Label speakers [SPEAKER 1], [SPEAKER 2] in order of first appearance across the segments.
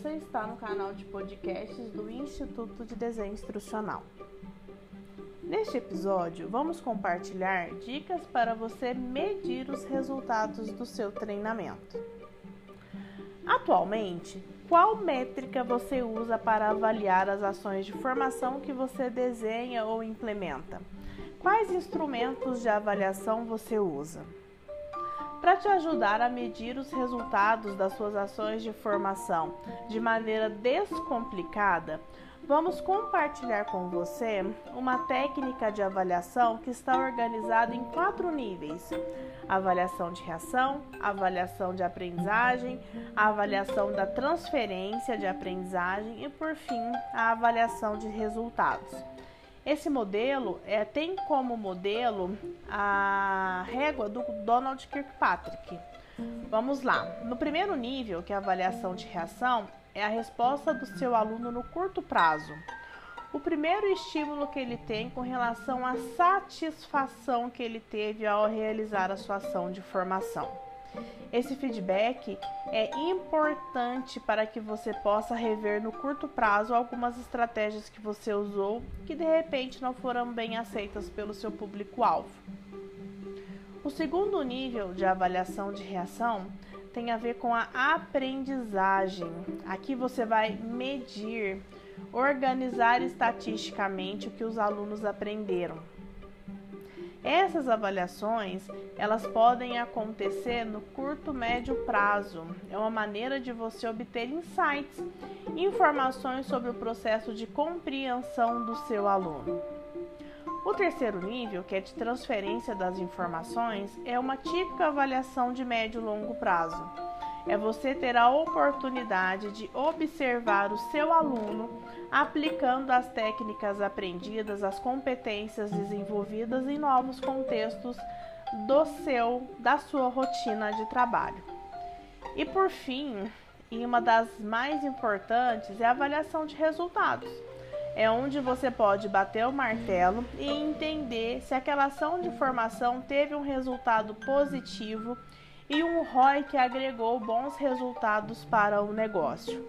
[SPEAKER 1] Você está no canal de podcasts do Instituto de Desenho Instrucional. Neste episódio, vamos compartilhar dicas para você medir os resultados do seu treinamento. Atualmente, qual métrica você usa para avaliar as ações de formação que você desenha ou implementa? Quais instrumentos de avaliação você usa? Para te ajudar a medir os resultados das suas ações de formação de maneira descomplicada, vamos compartilhar com você uma técnica de avaliação que está organizada em quatro níveis: avaliação de reação, avaliação de aprendizagem, avaliação da transferência de aprendizagem e, por fim, a avaliação de resultados. Esse modelo é, tem como modelo a régua do Donald Kirkpatrick. Vamos lá. No primeiro nível, que é a avaliação de reação, é a resposta do seu aluno no curto prazo. O primeiro estímulo que ele tem com relação à satisfação que ele teve ao realizar a sua ação de formação. Esse feedback é importante para que você possa rever no curto prazo algumas estratégias que você usou que de repente não foram bem aceitas pelo seu público-alvo. O segundo nível de avaliação de reação tem a ver com a aprendizagem. Aqui você vai medir, organizar estatisticamente o que os alunos aprenderam. Essas avaliações, elas podem acontecer no curto médio prazo. É uma maneira de você obter insights, informações sobre o processo de compreensão do seu aluno. O terceiro nível, que é de transferência das informações, é uma típica avaliação de médio e longo prazo é você ter a oportunidade de observar o seu aluno aplicando as técnicas aprendidas, as competências desenvolvidas em novos contextos do seu da sua rotina de trabalho. E por fim, e uma das mais importantes é a avaliação de resultados. É onde você pode bater o martelo e entender se aquela ação de formação teve um resultado positivo e um ROI que agregou bons resultados para o negócio.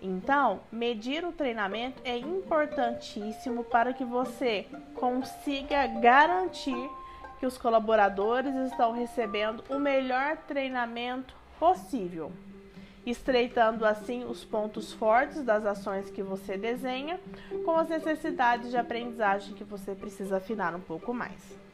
[SPEAKER 1] Então, medir o treinamento é importantíssimo para que você consiga garantir que os colaboradores estão recebendo o melhor treinamento possível, estreitando assim os pontos fortes das ações que você desenha com as necessidades de aprendizagem que você precisa afinar um pouco mais.